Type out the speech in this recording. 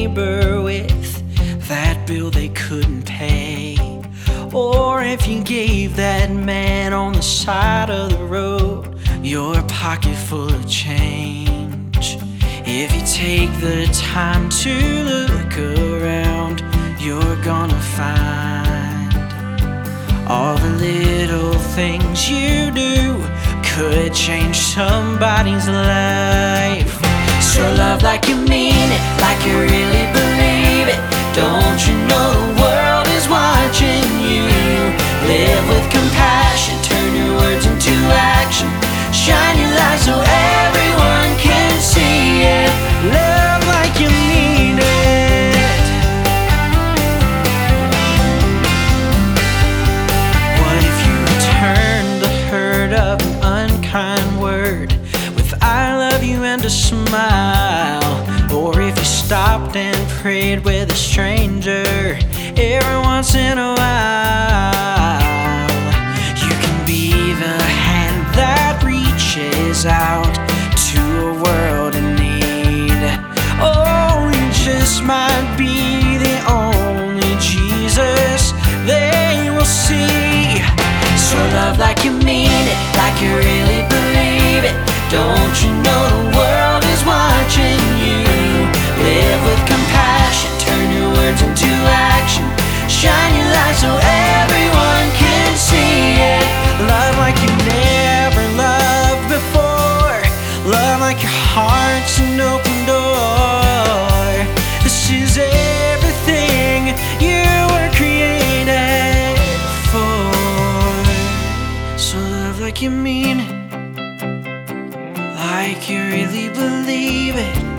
neighbor with that bill they couldn't pay. Or if you gave that man on the side of the road your pocket full of change. If you take the time to look around, you're gonna find all the little things you do could change somebody's life. So love like you mean it, like you're. Of an unkind word with I love you and a smile? Or if you stopped and prayed with a stranger every once in a while? Your heart's an open door. This is everything you were created for. So love like you mean like you really believe it.